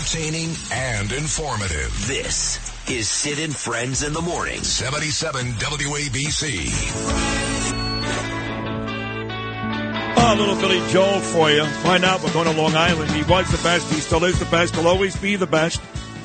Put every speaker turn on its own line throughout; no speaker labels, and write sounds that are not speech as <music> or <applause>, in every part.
entertaining and informative.
This is Sid and Friends in the Morning.
77 WABC.
Oh, little Billy Joel for you. Find out. We're going to Long Island. He was the best. He still is the best. He'll always be the best.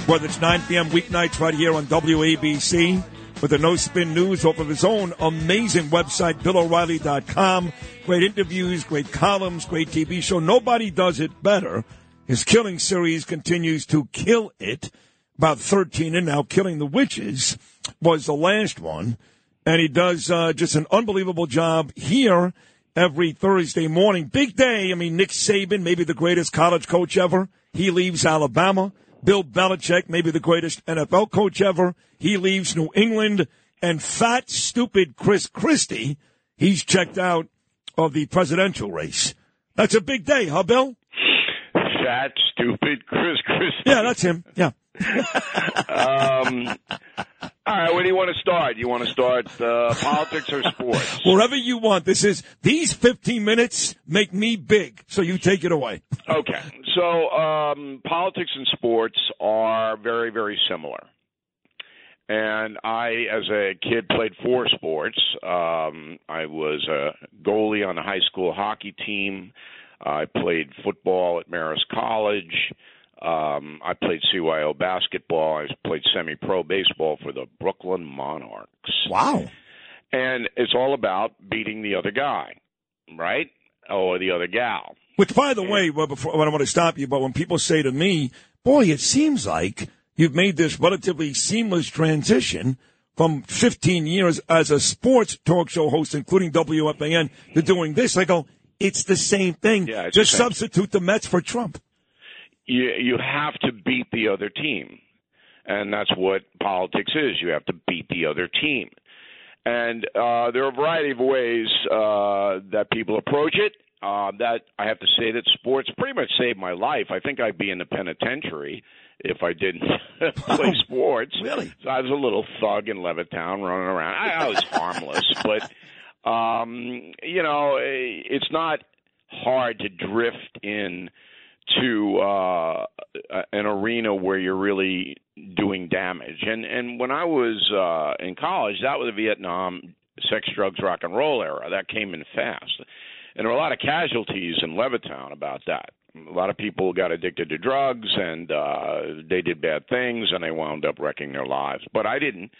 Whether it's 9 p.m. weeknights right here on WABC with the No Spin News off of his own amazing website, BillO'Reilly.com. Great interviews, great columns, great TV show. Nobody does it better. His killing series continues to kill it. About 13 and now Killing the Witches was the last one. And he does uh, just an unbelievable job here every Thursday morning. Big day. I mean, Nick Saban, maybe the greatest college coach ever. He leaves Alabama. Bill Belichick, maybe the greatest NFL coach ever. He leaves New England. And fat, stupid Chris Christie, he's checked out of the presidential race. That's a big day, huh, Bill?
Fat, stupid Chris Christie.
Yeah, that's him. Yeah.
um, all right, where do you want to start? You want to start uh, politics or sports? <laughs>
Wherever you want. This is these 15 minutes make me big, so you take it away.
Okay, so um, politics and sports are very, very similar. And I, as a kid, played four sports. Um, I was a goalie on a high school hockey team. I played football at Marist College. Um, I played CYO basketball. I played semi-pro baseball for the Brooklyn Monarchs.
Wow.
And it's all about beating the other guy, right? Or the other gal.
Which, by the way, well, before I want to stop you, but when people say to me, "Boy, it seems like you've made this relatively seamless transition from 15 years as a sports talk show host, including WFAN, to doing this," I go, "It's the same thing.
Yeah,
Just
the same.
substitute the Mets for Trump."
you you have to beat the other team, and that's what politics is. You have to beat the other team, and uh, there are a variety of ways uh, that people approach it. Uh, that I have to say that sports pretty much saved my life. I think I'd be in the penitentiary if I didn't <laughs> play <laughs> sports.
Really?
So I was a little thug in Levittown running around. I, I was harmless, but um, you know, eh, it's not hard to drift in to uh, an arena where you're really doing damage. And and when I was uh, in college, that was the Vietnam sex, drugs, rock and roll era. That came in fast, and there were a lot of casualties in Levittown about that. A lot of people got addicted to drugs, and uh, they did bad things, and they wound up wrecking their lives. But I didn't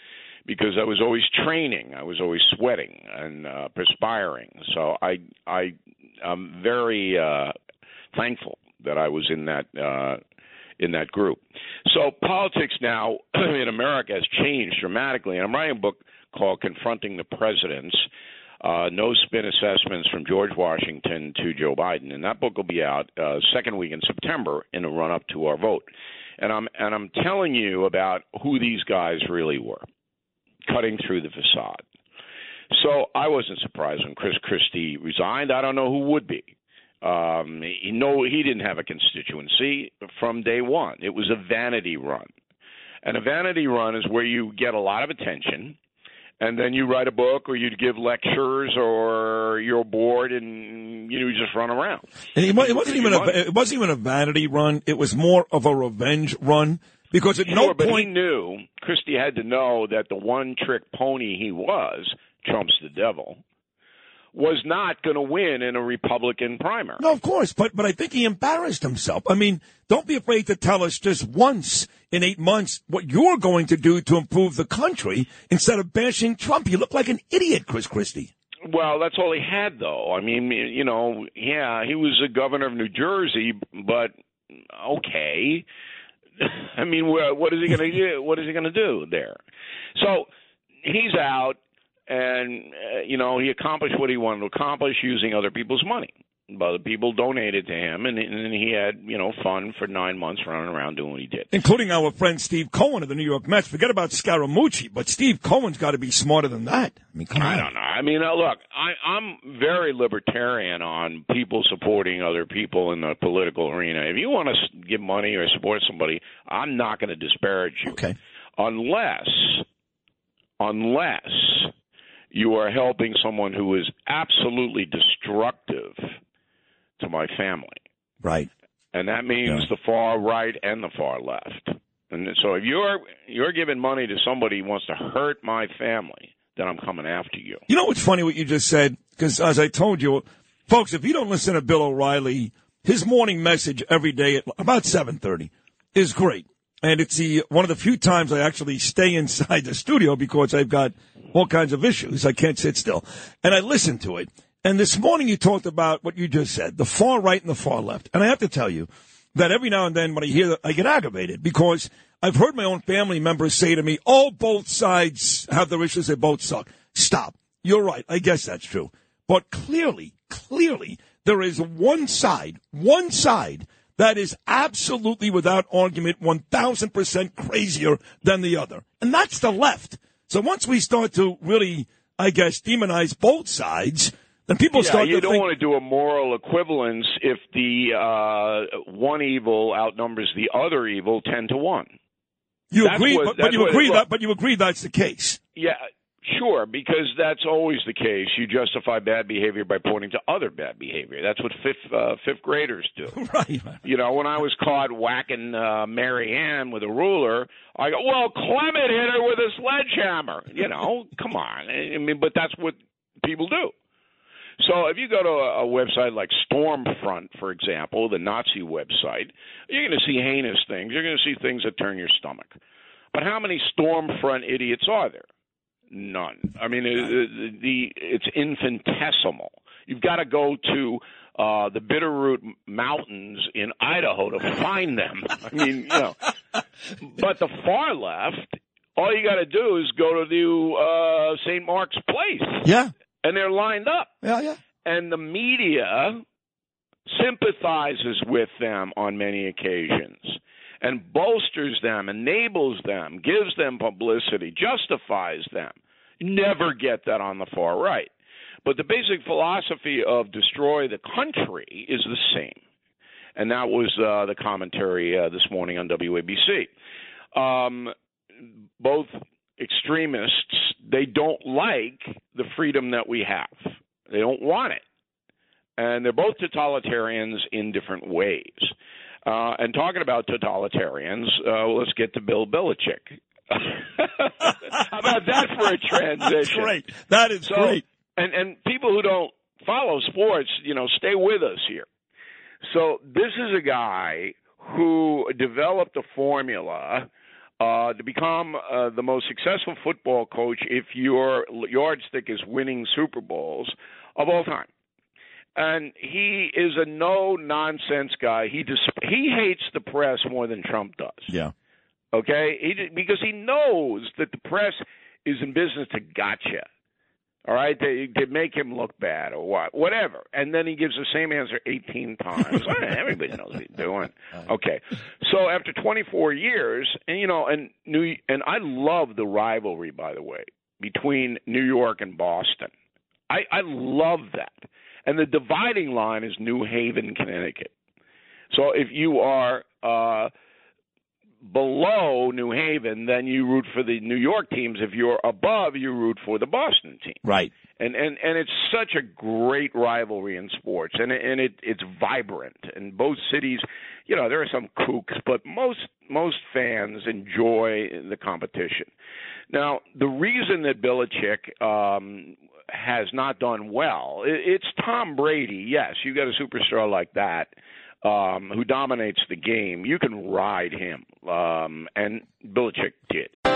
because I was always training. I was always sweating and uh, perspiring. So I I I'm very uh, thankful that I was in that uh, in that group. So politics now <clears throat> in America has changed dramatically. And I'm writing a book called "Confronting the Presidents." Uh, no spin assessments from George Washington to Joe Biden, and that book will be out uh, second week in September in the run up to our vote. And I'm and I'm telling you about who these guys really were, cutting through the facade. So I wasn't surprised when Chris Christie resigned. I don't know who would be. Um, he no, he didn't have a constituency from day one. It was a vanity run, and a vanity run is where you get a lot of attention, and then you write a book or you give lectures or you're bored and you know, you just run around.
And it, it wasn't even a, it wasn't even a vanity run. It was more of a revenge run because at
Sure,
no
but he
point.
knew Christie had to know that the one trick pony he was, Trump's the devil, was not going to win in a Republican primary.
No, of course, but but I think he embarrassed himself. I mean, don't be afraid to tell us just once in eight months what you're going to do to improve the country instead of bashing Trump. You look like an idiot, Chris Christie.
Well, that's all he had, though. I mean, you know, yeah, he was a governor of New Jersey, but okay. <laughs> I mean, wha- what is he going to do? What is he going to do there? So he's out, and uh, you know, he accomplished what he wanted to accomplish using other people's money. But the people donated to him, and, and he had you know fun for nine months running around doing what he did.
Including our friend Steve Cohen of the New York Mets. Forget about Scaramucci, but Steve Cohen's got to be smarter than that. I mean, come on.
I don't know. I mean, uh, look, I, I'm very libertarian on people supporting other people in the political arena. If you want to give money or support somebody, I'm not going to disparage you,
Okay.
unless, unless you are helping someone who is absolutely destructive to my family.
Right.
and that means
Yeah.
the far right and the far left. And so if you're you're giving money to somebody who wants to hurt my family, then I'm coming after you.
You know what's funny what you just said? Because as I told you, folks, if you don't listen to Bill O'Reilly, his morning message every day at about 7.30 is great. And it's the one of the few times I actually stay inside the studio because I've got all kinds of issues. I can't sit still. And I listen to it. And this morning you talked about what you just said, the far right and the far left. And I have to tell you that every now and then when I hear that, I get aggravated because I've heard my own family members say to me, oh, both sides have their issues. They both suck. Stop. You're right. I guess that's true. But clearly, clearly, there is one side, one side that is absolutely without argument 1000% crazier than the other. And that's the left. So once we start to really, I guess, demonize both sides, people
Yeah,
start
you don't
think,
want to do a moral equivalence if the uh, one evil outnumbers the other evil ten to one.
you
that's
agree,
what-
but, but you agree that, but you agree that's the case.
Yeah, sure, because that's always the case. You justify bad behavior by pointing to other bad behavior. That's what fifth uh, fifth graders do. <laughs>
Right.
You know, when I was caught whacking uh, Mary Ann with a ruler, I go, "Well, Clement hit her with a sledgehammer." You know, come on. I mean, but that's what people do. So if you go to a, a website like Stormfront, for example, the Nazi website, you're going to see heinous things. You're going to see things that turn your stomach. But how many Stormfront idiots are there? None. I mean, it, it, the it's infinitesimal. You've got to go to uh, the Bitterroot Mountains in Idaho to find them. <laughs> I mean, you know. But the far left, all you got to do is go to the uh, St. Mark's Place,
Yeah.
And they're lined up
Yeah, yeah.
and the media sympathizes with them on many occasions and bolsters them, enables them, gives them publicity, justifies them. You never get that on the far right. But the basic philosophy of destroy the country is the same. And that was uh, the commentary uh, this morning on WABC. Um, both extremists, they don't like the freedom that we have. They don't want it. And they're both totalitarians in different ways. Uh, and talking about totalitarians, uh, let's get to Bill Belichick. <laughs> How about that for a <laughs> transition?
That's great. That is
So,
great.
and and people who don't follow sports, you know, stay with us here. So this is a guy who developed a formula uh, to become uh, the most successful football coach if your yardstick is winning Super Bowls of all time. And he is a no nonsense guy. He dis- he hates the press more than Trump does.
Yeah.
Okay, he, because he knows that the press is in business to gotcha. All right, they, they make him look bad or what, whatever, and then he gives the same answer 18 times. <laughs> Everybody knows what he's doing. <laughs> Okay, so after 24 years, and you know, and New, and I love the rivalry, by the way, between New York and Boston. I, I love that, and the dividing line is New Haven, Connecticut. So if you are uh, below New Haven, then you root for the New York teams. If you're above, you root for the Boston team.
Right.
And and and it's such a great rivalry in sports, and it- and it it's vibrant. And both cities, you know, there are some kooks, but most most fans enjoy the competition. Now, the reason that Belichick um, has not done well, i it's Tom Brady. Yes, you got a superstar like that um, who dominates the game. You can ride him, um, and Belichick did.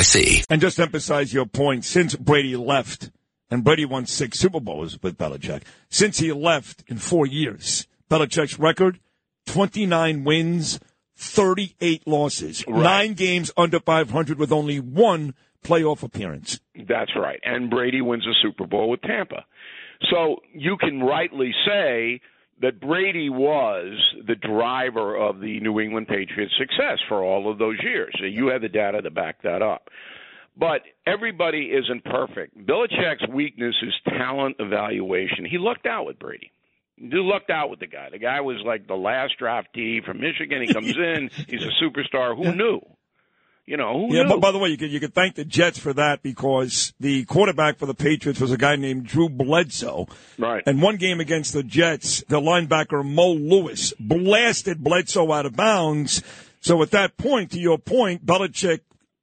NYC.
And just to emphasize your point, since Brady left, and Brady won six Super Bowls with Belichick, since he left in four years, Belichick's record, 29 wins, 38 losses,
Right.
nine games under 500 with only one playoff appearance.
That's right. And Brady wins a Super Bowl with Tampa. So you can rightly say that Brady was the driver of the New England Patriots' success for all of those years. You have the data to back that up. But everybody isn't perfect. Belichick's weakness is talent evaluation. He lucked out with Brady. He lucked out with the guy. The guy was like the last draftee from Michigan. He comes <laughs> in, he's a superstar. Who knew? You know, who
Yeah,
knew?
but by the way, you could, you could thank the Jets for that because the quarterback for the Patriots was a guy named Drew Bledsoe.
Right.
And one game against the Jets, the linebacker Mo Lewis blasted Bledsoe out of bounds. So at that point, to your point, Belichick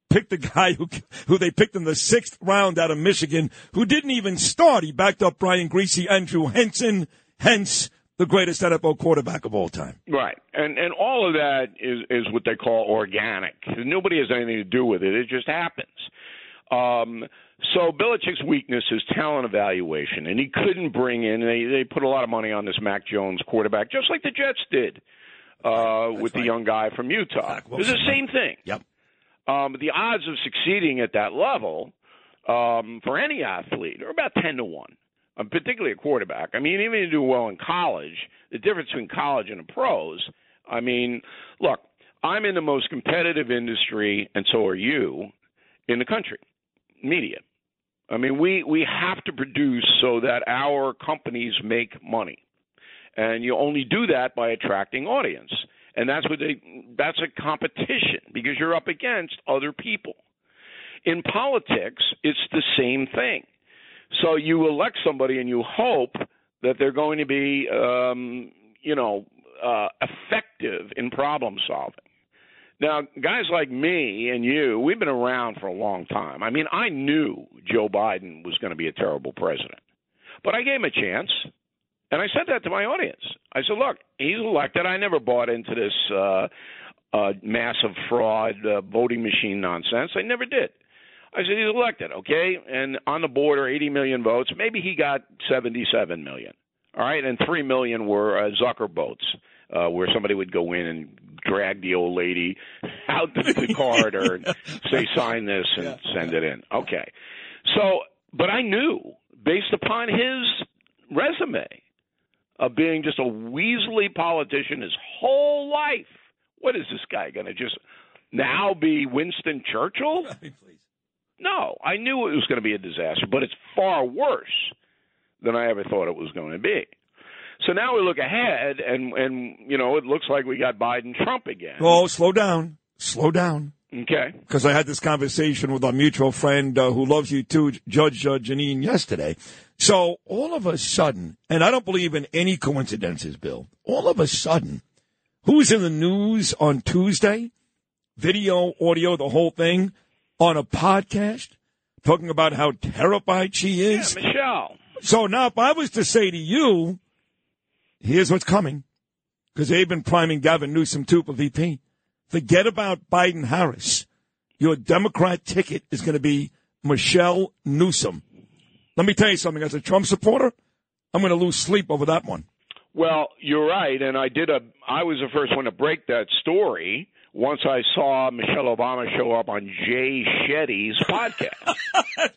picked the guy who who they picked in the sixth round out of Michigan, who didn't even start. He backed up Brian Griese, Andrew Henson, hence the greatest NFL quarterback of all time.
Right, and and all of that is is what they call organic. Nobody has anything to do with it; it just happens. Um, so Belichick's weakness is talent evaluation, and he couldn't bring in. They they put a lot of money on this Mac Jones quarterback, just like the Jets did uh, with the young guy from Utah. It was the same thing.
Yep.
Um, the odds of succeeding at that level um, for any athlete are about ten to one, Uh, particularly a quarterback. I mean, even if you do well in college, the difference between college and the pros. I mean, look, I'm in the most competitive industry, and so are you, in the country, media. I mean, we we have to produce so that our companies make money, and you only do that by attracting audience and that's what they that's a competition because you're up against other people in politics it's the same thing so you elect somebody and you hope that they're going to be um you know uh effective in problem solving now guys like me and you we've been around for a long time i mean i knew joe biden was going to be a terrible president but i gave him a chance and I said that to my audience. I said, look, he's elected. I never bought into this uh, uh, massive fraud uh, voting machine nonsense. I never did. I said, he's elected, okay? And on the border, 80 million votes. Maybe he got 77 million. All right? And 3 million were uh, Zucker votes, uh, where somebody would go in and drag the old lady <laughs> out to the corridor and say, sign this and send it in. Okay. So, but I knew based upon his resume of being just a weaselly politician his whole life. What is this guy going to just now be Winston Churchill? <laughs> No, I knew it was going to be a disaster, but it's far worse than I ever thought it was going to be. So now we look ahead, and and you know it looks like we got Biden Trump again.
Oh, slow down. Slow down.
Okay.
because I had this conversation with our mutual friend uh, who loves you too, Judge uh, Jeanine, yesterday. So all of a sudden, and I don't believe in any coincidences, Bill. All of a sudden, who's in the news on Tuesday? Video, audio, the whole thing on a podcast, talking about how terrified she is. Yeah.
Michelle.
So now, if I was to say to you, here's what's coming, because they've been priming Gavin Newsom too for VP. Forget about Biden Harris. Your Democrat ticket is going to be Michelle Newsom. Let me tell you something. As a Trump supporter, I'm going to lose sleep over that one.
Well, you're right, and I did a. I was the first one to break that story once I saw Michelle Obama show up on Jay Shetty's <laughs> podcast.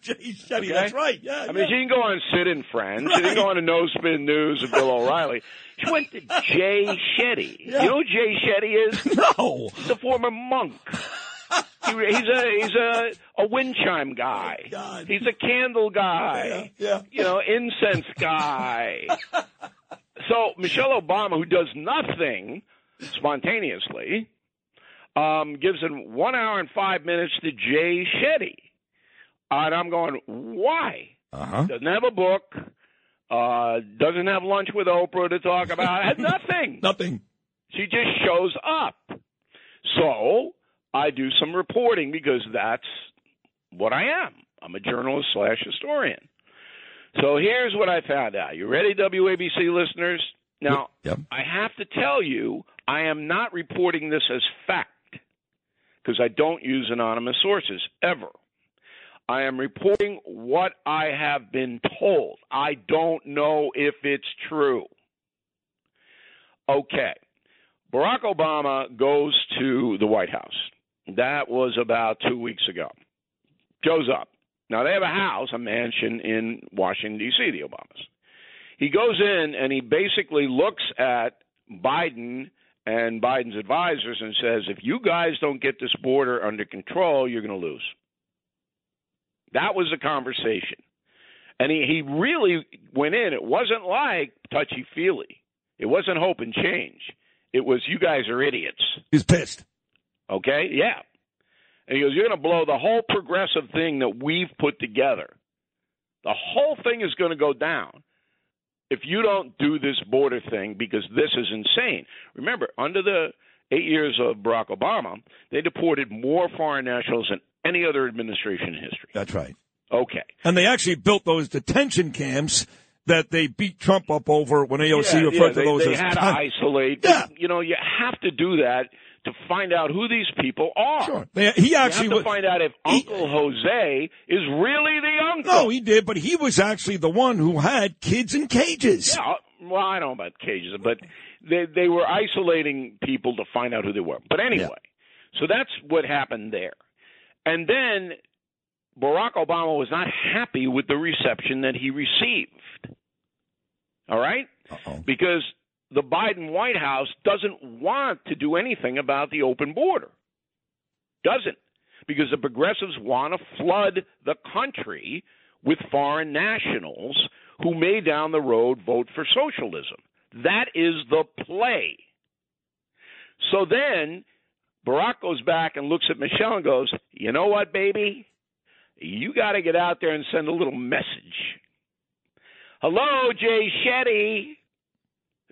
Jay Shetty,
Okay?
that's right. Yeah,
I mean, she didn't go on Sid and Friends. She didn't go on to No Spin News of Bill O'Reilly. She went to Jay Shetty.
Yeah.
You know who Jay Shetty is? <laughs>
no.
He's a former monk. <laughs> He, he's a he's a a wind chime guy.
Oh, God.
He's a candle guy.
Yeah, yeah.
You know, incense guy. so Michelle Obama, who does nothing spontaneously, um, gives it one hour and five minutes to Jay Shetty. And I'm going, why?
Uh huh.
Doesn't have a book. Uh, doesn't have lunch with Oprah to talk about. Has <laughs> nothing.
Nothing.
She just shows up. So I do some reporting because that's what I am. I'm a journalist slash historian. So here's what I found out. You ready, WABC listeners? Now,
Yep.
I have to tell you, I am not reporting this as fact because I don't use anonymous sources ever. I am reporting what I have been told. I don't know if it's true. Okay. Barack Obama goes to the White House. That was about two weeks ago. Goes up. Now, they have a house, a mansion in Washington, D.C., the Obamas. He goes in and he basically looks at Biden and Biden's advisors and says, if you guys don't get this border under control, you're going to lose. That was the conversation. And he, he really went in. It wasn't like touchy feely, it wasn't hope and change. It was, you guys are idiots.
He's pissed.
Okay? Yeah. And he goes, You're going to blow the whole progressive thing that we've put together. The whole thing is going to go down if you don't do this border thing because this is insane. Remember, under the eight years of Barack Obama, they deported more foreign nationals than any other administration in history.
That's right.
Okay.
And they actually built those detention camps that they beat Trump up over when AOC
yeah,
referred
yeah,
to
they,
those
they
as
had to <laughs> isolate.
Yeah.
You know, you have to do that to find out who these people are.
Sure. He
You
actually
have to find out if
he-
Uncle Jose is really the uncle.
No, he did, but he was actually the one who had kids in cages.
Yeah, well, I don't know about cages, but they they were isolating people to find out who they were. But anyway, so that's what happened there. And then Barack Obama was not happy with the reception that he received. All right? Because the Biden White House doesn't want to do anything about the open border. Doesn't. Because the progressives want to flood the country with foreign nationals who may down the road vote for socialism. That is the play. So then Barack goes back and looks at Michelle and goes, You know what, baby? You got to get out there and send a little message. Hello, Jay Shetty.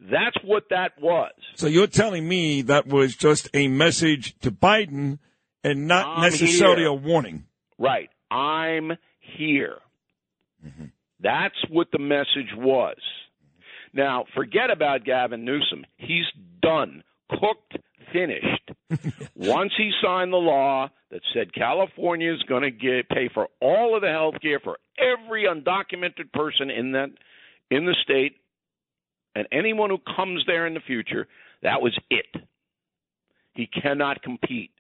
That's what that was.
So you're telling me that was just a message to Biden and not
I'm
necessarily
here.
a warning.
Right. I'm here. Mm-hmm. That's what the message was. Now, forget about Gavin Newsom. He's done, cooked, finished. <laughs> Once he signed the law that said California is going to pay for all of the health care for every undocumented person in that in the state and anyone who comes there in the future, that was it. He cannot compete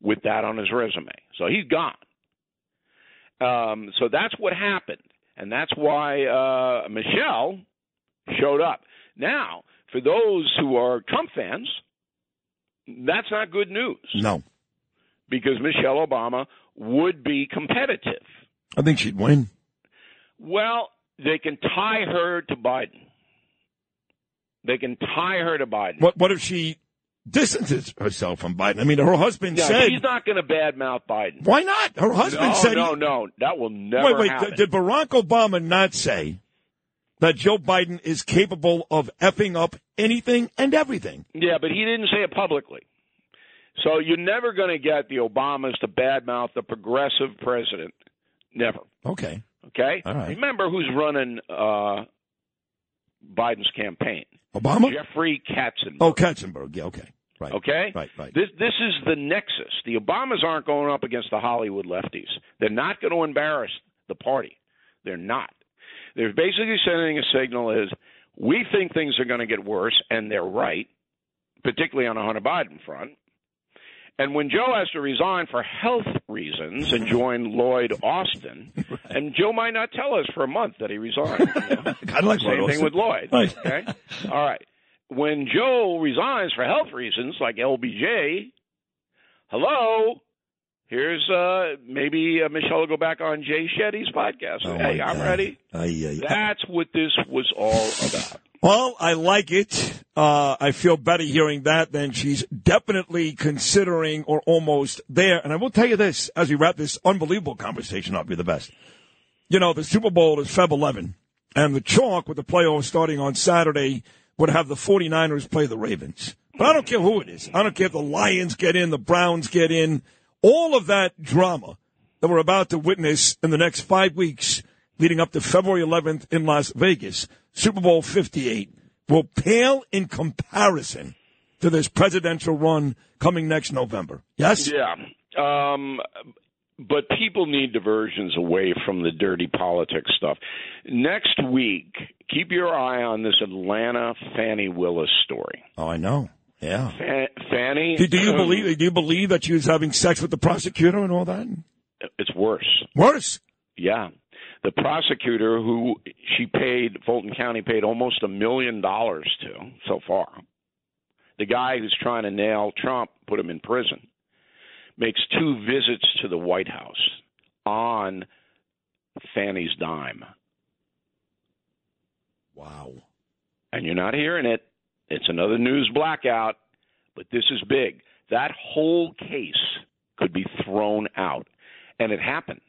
with that on his resume. So he's gone. Um, so that's what happened, and that's why uh, Michelle showed up. Now, for those who are Trump fans, that's not good news
No.
because Michelle Obama would be competitive.
I think she'd win.
Well, they can tie her to Biden. They can tie her to Biden.
What what if she distances herself from Biden? I mean, her husband
No,
said,
she's not going to badmouth Biden.
why not? Her husband
no,
said,
no, no, that will never
wait, wait,
happen.
did Barack Obama not say that Joe Biden is capable of effing up anything and everything?
Yeah, but he didn't say it publicly. So you're never going to get the Obamas to badmouth the progressive president. Never.
Okay.
Okay?
All right.
Remember who's running uh, Biden's campaign?
Obama?
Jeffrey Katzenberg.
Oh, Katzenberg. Yeah, okay. Right.
Okay?
Right, right.
This this is the nexus. The Obamas aren't going up against the Hollywood lefties. They're not going to embarrass the party. They're not. They're basically sending a signal is we think things are going to get worse, and they're right, particularly on the Hunter Biden front. And when Joe has to resign for health reasons and join Lloyd Austin, <laughs> and Joe might not tell us for a month that he resigned. you know? <laughs>
Kind of like
Same
Lloyd
thing
Austin.
with Lloyd.
Right.
Okay. All right. When Joe resigns for health reasons, like LBJ, hello. Here's uh maybe uh, Michelle will go back on Jay Shetty's podcast.
Oh,
hey, I'm
God.
ready.
Ay, ay, ay.
That's what this was all about.
Well, I like it. Uh, I feel better hearing that than she's definitely considering or almost there. And I will tell you this as we wrap this unbelievable conversation up, be the best. You know, the Super Bowl is Feb 11, and the chalk with the playoffs starting on Saturday would have the 49ers play the Ravens. But I don't care who it is. I don't care if the Lions get in, the Browns get in. All of that drama that we're about to witness in the next five weeks leading up to February 11th in Las Vegas, Super Bowl 58 will pale in comparison to this presidential run coming next November. Yes?
Yeah. Um, but people need diversions away from the dirty politics stuff. Next week, keep your eye on this Atlanta Fani Willis story.
Oh, I know. Yeah.
Fa- Fani.
Do, do you believe? Do you believe that she was having sex with the prosecutor and all that?
It's worse.
Worse.
Yeah the prosecutor who she paid Fulton County paid almost a million dollars to so far. The guy who's trying to nail Trump, put him in prison, makes two visits to the White House on Fani's dime.
Wow.
And you're not hearing it. It's another news blackout, but this is big. That whole case could be thrown out. And it happened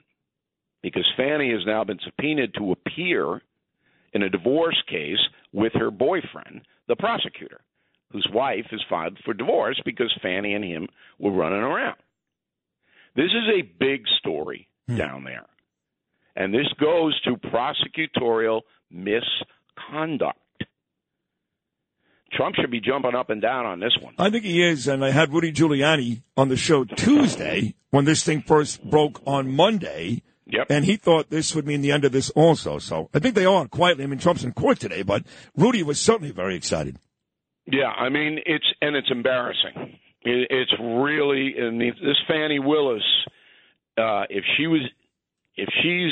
because Fani has now been subpoenaed to appear in a divorce case with her boyfriend, the prosecutor, whose wife has filed for divorce because Fani and him were running around. This is a big story hmm. down there. And this goes to prosecutorial misconduct. Trump should be jumping up and down on this one.
I think he is. And I had Rudy Giuliani on the show Tuesday when this thing first broke on Monday.
Yep.
And he thought this would mean the end of this also. So I think they are quietly. I mean, Trump's in court today, but Rudy was certainly very excited.
Yeah, I mean, it's and it's embarrassing. It, it's really, and this Fani Willis, uh, if she was, if she's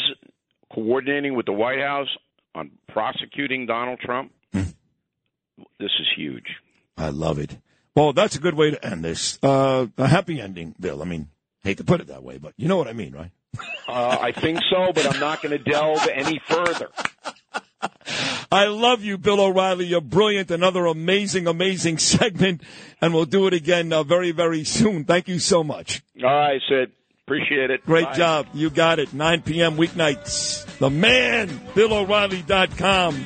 coordinating with the White House on prosecuting Donald Trump, hmm. this is huge.
I love it. Well, that's a good way to end this. Uh, a happy ending, Bill. I mean, hate to put it that way, but you know what I mean, right?
Uh, I think so, but I'm not going to delve any further.
I love you, Bill O'Reilly. You're brilliant. Another amazing, amazing <laughs> segment, and we'll do it again uh, very, very soon. Thank you so much.
All right, Sid. Appreciate it.
Great
Bye.
job. You got it. 9 p.m. weeknights. The man, BillO'Reilly.com.